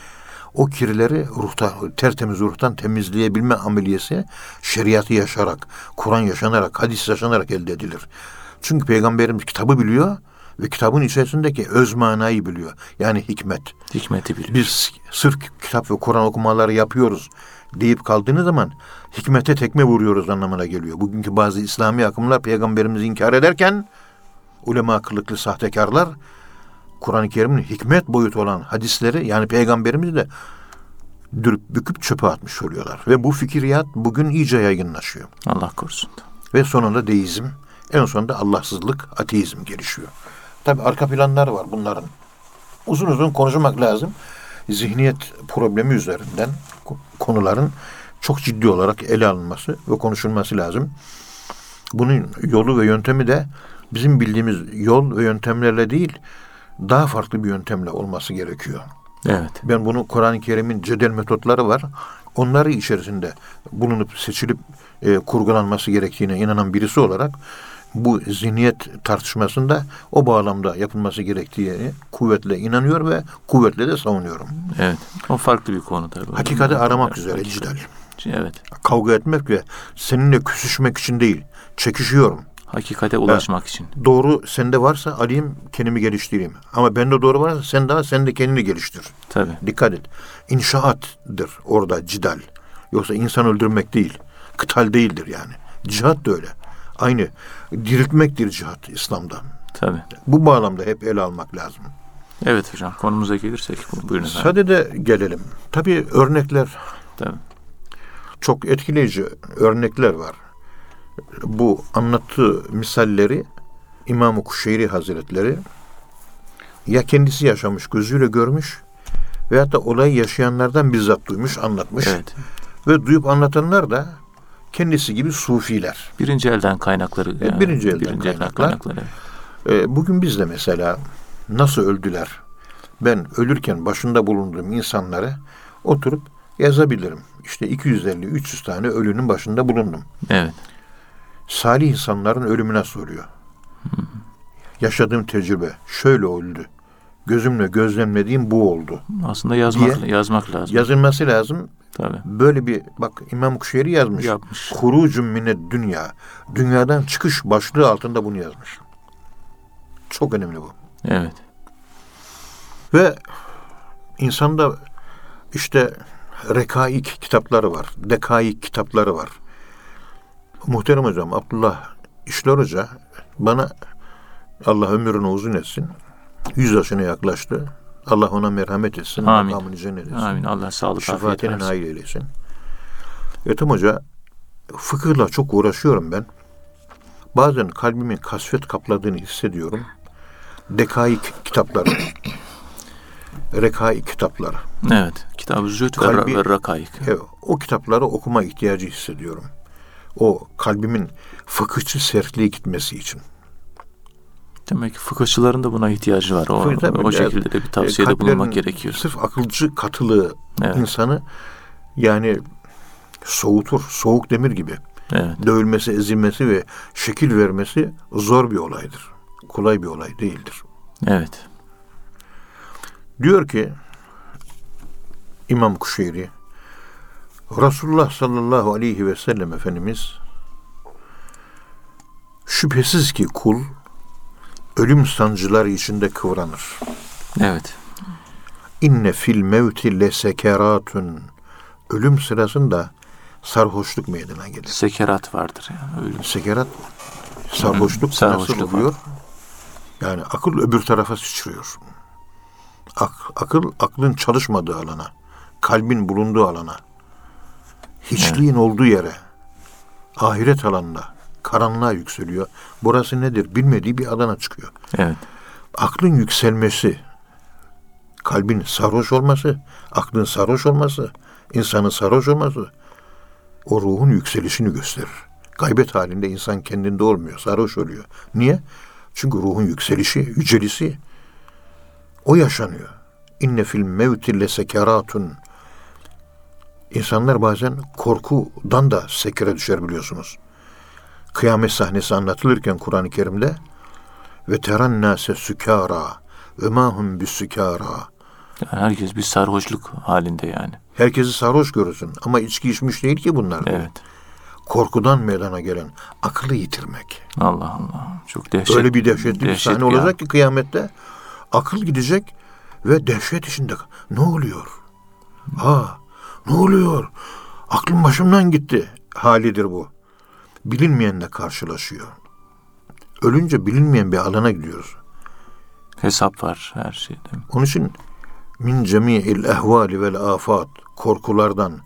O kirleri ruhta, tertemiz ruhtan temizleyebilme ameliyesi şeriatı yaşarak, Kur'an yaşanarak, hadis yaşanarak elde edilir. Çünkü peygamberimiz kitabı biliyor ve kitabın içerisindeki öz manayı biliyor. Yani hikmet. Hikmeti biliyor. Biz sırf kitap ve Kur'an okumaları yapıyoruz deyip kaldığınız zaman hikmete tekme vuruyoruz anlamına geliyor. Bugünkü bazı İslami akımlar peygamberimizi inkar ederken ulema kılıklı sahtekarlar Kur'an-ı Kerim'in hikmet boyutu olan hadisleri yani peygamberimizi de dürüp büküp çöpe atmış oluyorlar. Ve bu fikriyat bugün iyice yaygınlaşıyor. Allah korusun. Ve sonunda deizm, en sonunda Allahsızlık, ateizm gelişiyor. Tabi arka planlar var bunların. Uzun uzun konuşmak lazım. Zihniyet problemi üzerinden konuların çok ciddi olarak ele alınması ve konuşulması lazım. Bunun yolu ve yöntemi de bizim bildiğimiz yol ve yöntemlerle değil, daha farklı bir yöntemle olması gerekiyor. Evet. Ben bunu Kur'an-ı Kerim'in cedel metotları var. Onları içerisinde bulunup seçilip e, kurgulanması gerektiğine inanan birisi olarak bu zihniyet tartışmasında o bağlamda yapılması gerektiğini kuvvetle inanıyor ve kuvvetle de savunuyorum. Evet. O farklı bir konu tabii. Hakikati aramak Evet, üzere cidal. Evet. Kavga etmek ve seninle küsüşmek için değil. Çekişiyorum. Hakikate ulaşmak için. Doğru sende varsa alayım kendimi geliştireyim. Ama bende doğru varsa sen daha sen de kendini geliştir. Tabii. Dikkat et. İnşaattır orada cidal. Yoksa insan öldürmek değil. Kıtal değildir yani. Cihat da öyle. Aynı. Diriltmektir cihat İslam'da. Tabii. Bu bağlamda hep ele almak lazım. Evet hocam. Konumuza gelirsek bu- buyurun efendim. Sadede gelelim. Tabii örnekler Tabii. çok etkileyici örnekler var. Bu anlattığı misalleri İmam-ı Kuşeyri Hazretleri ya kendisi yaşamış, gözüyle görmüş veyahut da olayı yaşayanlardan bizzat duymuş, anlatmış. Evet. Ve duyup anlatanlar da kendisi gibi sufiler. Birinci elden kaynakları. Yani. birinci elden kaynaklar. kaynakları. Ee, bugün biz de mesela nasıl öldüler? Ben ölürken başında bulunduğum insanları oturup yazabilirim. İşte 250-300 tane ölünün başında bulundum. Evet. salih insanların ölümü nasıl oluyor? Yaşadığım tecrübe şöyle öldü. Gözümle gözlemlediğim bu oldu. Aslında yazmak Diye- yazmak lazım. Yazılması lazım. Tabii. Böyle bir bak İmam Kuşeyri yazmış. Yapmış. Hurucun mined dünya. Dünyadan çıkış başlığı altında bunu yazmış. Çok önemli bu. Evet. Ve insanda işte rekaik kitapları var. Dekaik kitapları var. Muhterem hocam Abdullah İşler Hoca bana Allah ömrünü uzun etsin. Yüz yaşına yaklaştı. Allah ona merhamet etsin. Amin. Makamını cennet etsin. Amin. Allah sağlık versin. nail eylesin. Ethem Hoca fıkıhla çok uğraşıyorum ben. Bazen kalbimin kasvet kapladığını hissediyorum. Dekaik kitapları. Rekaik kitapları. Evet. Kitab-ı Kalbi- ve Rakaik. Evet, o kitapları okuma ihtiyacı hissediyorum. O kalbimin fıkıhçı sertliğe gitmesi için. Demek ki fıkıhçıların da buna ihtiyacı var. O, Tabii, tabii. o Biraz, şekilde de bir E, tavsiyede kalplerin bulunmak gerekiyor. Sırf akılcı katılığı Evet. insanı yani soğutur. Soğuk demir gibi. Evet. dövülmesi, ezilmesi ve şekil vermesi zor bir olaydır. Kolay bir olay değildir. Evet. Diyor ki İmam Kuşeyri Resulullah sallallahu aleyhi ve sellem Efendimiz şüphesiz ki kul ölüm sancıları içinde kıvranır. Evet. İnne fil mevti le sekeratun ölüm sırasında sarhoşluk meydana gelir. Sekerat vardır yani. Ölüm. Sekerat sarhoşluk, Hı, sarhoşluk nasıl oluyor? Yani akıl öbür tarafa sıçrıyor. Ak- akıl aklın çalışmadığı alana, kalbin bulunduğu alana, hiçliğin olduğu yere, ahiret alanına, karanlığa yükseliyor. Burası nedir bilmediği bir alana çıkıyor. Evet. Aklın yükselmesi, kalbin sarhoş olması, aklın sarhoş olması, insanın sarhoş olması o ruhun yükselişini gösterir. Gaybet halinde insan kendinde olmuyor, sarhoş oluyor. Niye? Çünkü ruhun yükselişi, yücelisi o yaşanıyor. İnne fil mevti le sekeratun. İnsanlar bazen korkudan da sekere düşer biliyorsunuz. Kıyamet sahnesi anlatılırken Kur'an-ı Kerim'de ve teran nase sükara ve mahum bisükara. Yani herkes bir sarhoşluk halinde yani. Herkesi sarhoş görürsün ama içki içmiş değil ki bunlar. Evet. Korkudan meydana gelen akıllı yitirmek. Allah Allah. Çok dehşet. Öyle bir dehşetli bir dehşet sahne ya. olacak ki kıyamette akıl gidecek ve dehşet içinde ne oluyor? Ha, ne oluyor? Aklım başımdan gitti halidir bu. Bilinmeyenle karşılaşıyor. Ölünce bilinmeyen bir alana gidiyoruz. Hesap var her şeyde. Onun için min cemi'il ehvali vel afat korkulardan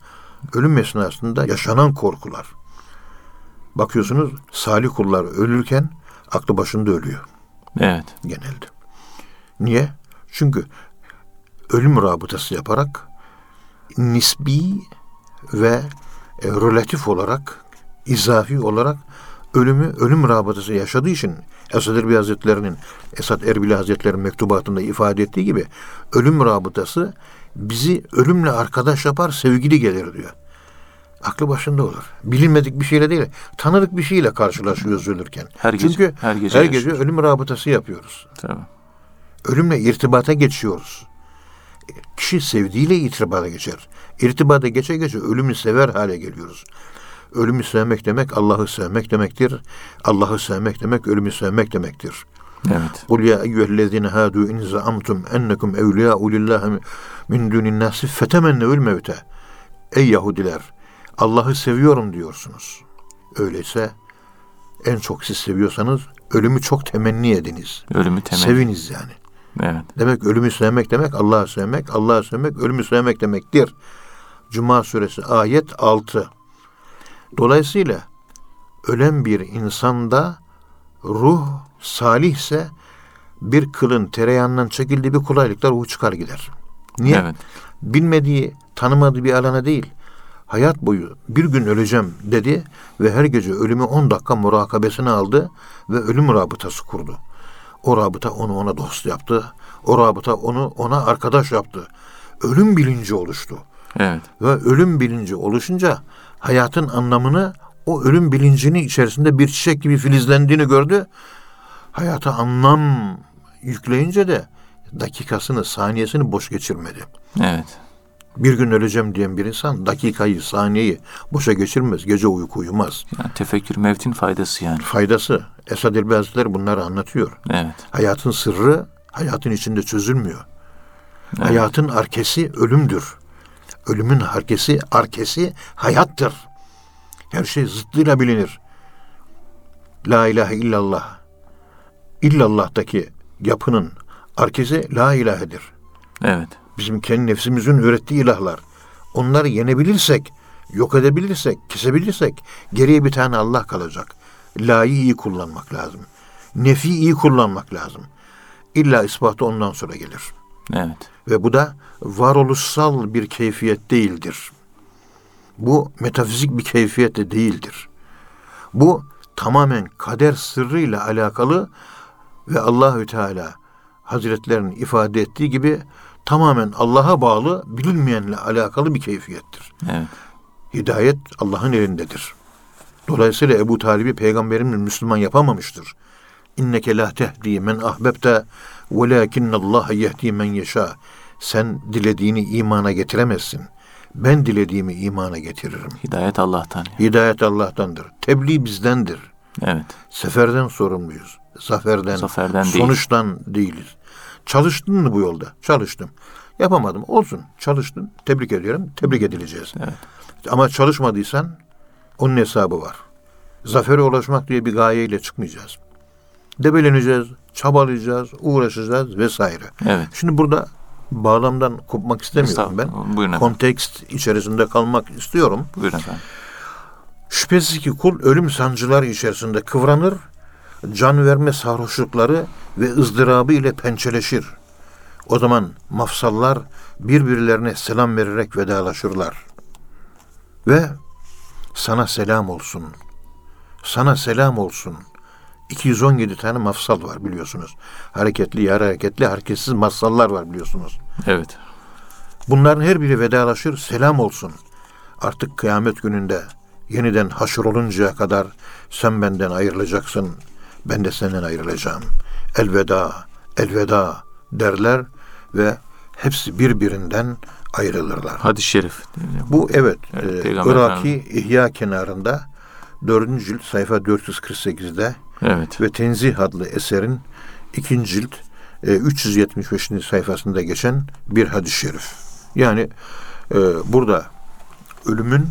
ölüm esnasında yaşanan korkular. Bakıyorsunuz salih kullar ölürken aklı başında ölüyor Evet. genelde. Niye? Çünkü ölüm rabıtası yaparak nisbi ve e, relatif olarak izafi olarak ölümü ölüm rabıtası yaşadığı için Esad Erbil Hazretleri'nin Esad Erbil Hazretleri'nin mektubatında ifade ettiği gibi ölüm rabıtası bizi ölümle arkadaş yapar sevgili gelir diyor. Aklı başında olur. Bilinmedik bir şeyle değil, tanıdık bir şeyle karşılaşıyoruz ölürken. Her gece- Çünkü her gece her gece yaşıyoruz. ölüm rabıtası yapıyoruz. Tabii. Ölümle irtibata geçiyoruz. kişi sevdiğiyle irtibata geçer. İrtibata geçe geçe ölümü sever hale geliyoruz. Ölümü sevmek demek Allah'ı sevmek demektir. Allah'ı sevmek demek ölümü sevmek demektir. Evet. Kul ya eyyühellezine hadu in zaamtum ennekum evliya'u lillahi min dunin nasi fetemennevül mevte. Ey Yahudiler Allah'ı seviyorum diyorsunuz. Öyleyse en çok siz seviyorsanız ölümü çok temenni ediniz. Ölümü temenni. Seviniz yani. Evet. Demek ölümü sevmek demek Allah'ı sevmek, Allah'ı sevmek ölümü sevmek demektir. Cuma suresi ayet 6. Dolayısıyla ölen bir insanda ruh salihse bir kılın tereyağından çekildiği bir kolaylıkla ruhu çıkar gider. Niye? Evet. Bilmediği, tanımadığı bir alana değil. Hayat boyu bir gün öleceğim dedi ve her gece ölümü 10 dakika murakabesine aldı ve ölüm rabıtası kurdu. O rabıta onu ona dost yaptı. O rabıta onu ona arkadaş yaptı. Ölüm bilinci oluştu. Evet. Ve ölüm bilinci oluşunca hayatın anlamını o ölüm bilincini içerisinde bir çiçek gibi filizlendiğini gördü. Hayata anlam yükleyince de dakikasını, saniyesini boş geçirmedi. Evet. Bir gün öleceğim diyen bir insan dakikayı, saniyeyi boşa geçirmez. Gece uyku uyumaz. Yani tefekkür mevtin faydası yani. Faydası. Esad Elbi Hazretleri bunları anlatıyor. Evet. Hayatın sırrı hayatın içinde çözülmüyor. Hayatın arkesi ölümdür. Ölümün arkesi, arkesi hayattır. Her şey zıttıyla bilinir. La ilahe illallah. İllallah'taki yapının arkesi la ilahedir. Evet. Bizim kendi nefsimizin ürettiği ilahlar. Onları yenebilirsek, yok edebilirsek, kesebilirsek geriye bir tane Allah kalacak. La'yı iyi kullanmak lazım. Nefi iyi kullanmak lazım. İlla ispatı ondan sonra gelir. Evet. Ve bu da varoluşsal bir keyfiyet değildir. Bu metafizik bir keyfiyet de değildir. Bu tamamen kader sırrıyla alakalı ve Allahü Teala Hazretlerinin ifade ettiği gibi tamamen Allah'a bağlı bilinmeyenle alakalı bir keyfiyettir. Evet. Hidayet Allah'ın elindedir. Dolayısıyla Ebu Talib'i peygamberimiz Müslüman yapamamıştır. İnneke la tehdi men ahbebte velakinnallaha yehdi men yeşâ. Sen dilediğini imana getiremezsin. Ben dilediğimi imana getiririm. Hidayet Allah'tan. Hidayet Allah'tandır. Tebliğ bizdendir. Evet. Seferden sorumluyuz. Zaferden, Zaferden değil. sonuçtan değiliz. Çalıştın mı bu yolda? Çalıştım. Yapamadım. Olsun. Çalıştın. Tebrik ediyorum. Tebrik edileceğiz. Evet. Ama çalışmadıysan onun hesabı var. Zafere ulaşmak diye bir gayeyle çıkmayacağız. Debeleneceğiz, çabalayacağız, uğraşacağız vesaire. Evet. Şimdi burada bağlamdan kopmak istemiyorum ben. Buyurun efendim. Kontekst içerisinde kalmak istiyorum. Buyurun efendim. Şüphesiz ki kul ölüm sancıları içerisinde kıvranır, can verme sarhoşlukları ve ızdırabı ile pençeleşir. O zaman mafsallar birbirlerine selam vererek vedalaşırlar. Ve sana selam olsun. Sana selam olsun. 217 tane mafsal var biliyorsunuz. Hareketli, yarı hareketli, hareketsiz mafsallar var biliyorsunuz. Evet. Bunların her biri vedalaşır, selam olsun. Artık kıyamet gününde yeniden haşr oluncaya kadar sen benden ayrılacaksın, ben de senden ayrılacağım. Elveda, elveda derler ve hepsi birbirinden ayrılırlar. Hadis-i şerif. Bu evet, Evet, e, Iraki İhya kenarında 4. cilt sayfa 448'de Evet. ve Tenzih adlı eserin 2. cilt e, 375. sayfasında geçen bir hadis-i şerif. Yani e, burada ölümün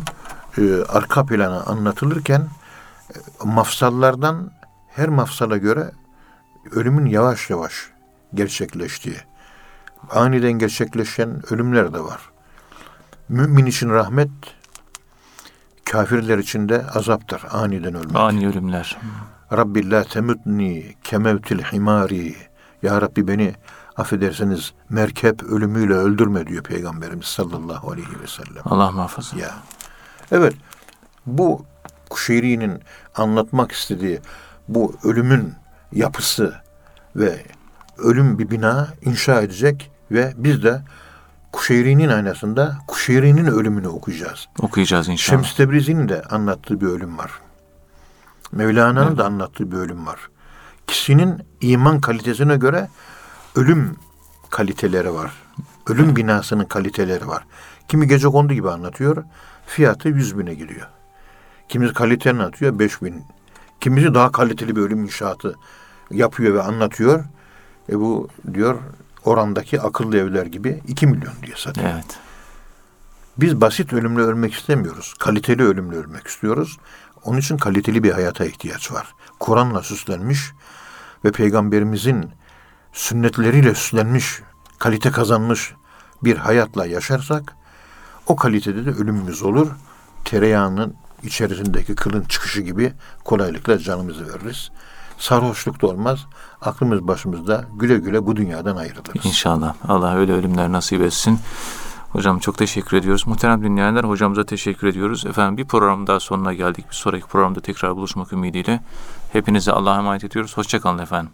e, arka planı anlatılırken e, mafsallardan her mafsala göre ölümün yavaş yavaş gerçekleştiği, aniden gerçekleşen ölümler de var. Mümin için rahmet, kafirler için de azaptır aniden ölmek. Ani ölümler. Rabbi la temutni kemevtil himari. Ya Rabbi beni affederseniz merkep ölümüyle öldürme diyor Peygamberimiz sallallahu aleyhi ve sellem. Allah muhafaza. Ya. Evet. Bu Kuşeyri'nin anlatmak istediği bu ölümün yapısı ve ölüm bir bina inşa edecek ve biz de Kuşeyri'nin aynasında Kuşeyri'nin ölümünü okuyacağız. Okuyacağız inşallah. Şems Tebrizi'nin de anlattığı bir ölüm var. Mevlana'nın da anlattığı bir ölüm var. Kişinin iman kalitesine göre ölüm kaliteleri var. Ölüm binasının kaliteleri var. Kimi gece kondu gibi anlatıyor. Fiyatı 100 bine gidiyor. Kimisi kaliteni anlatıyor 5 bin. Kimisi daha kaliteli bir ölüm inşaatı yapıyor ve anlatıyor. E bu diyor orandaki akıllı evler gibi 2 milyon diye satıyor. Evet. Biz basit ölümle ölmek istemiyoruz. Kaliteli ölümle ölmek istiyoruz. Onun için kaliteli bir hayata ihtiyaç var. Kur'an'la süslenmiş ve peygamberimizin sünnetleriyle süslenmiş, kalite kazanmış bir hayatla yaşarsak o kalitede de ölümümüz olur. Tereyağının içerisindeki kılın çıkışı gibi kolaylıkla canımızı veririz. Sarhoşluk da olmaz. Aklımız başımızda güle güle bu dünyadan ayrılırız. İnşallah. Allah öyle ölümler nasip etsin. Hocam çok teşekkür ediyoruz. Muhterem dinleyenler hocamıza teşekkür ediyoruz. Efendim bir program daha sonuna geldik. Bir sonraki programda tekrar buluşmak ümidiyle. Hepinize Allah'a emanet ediyoruz. Hoşçakalın efendim.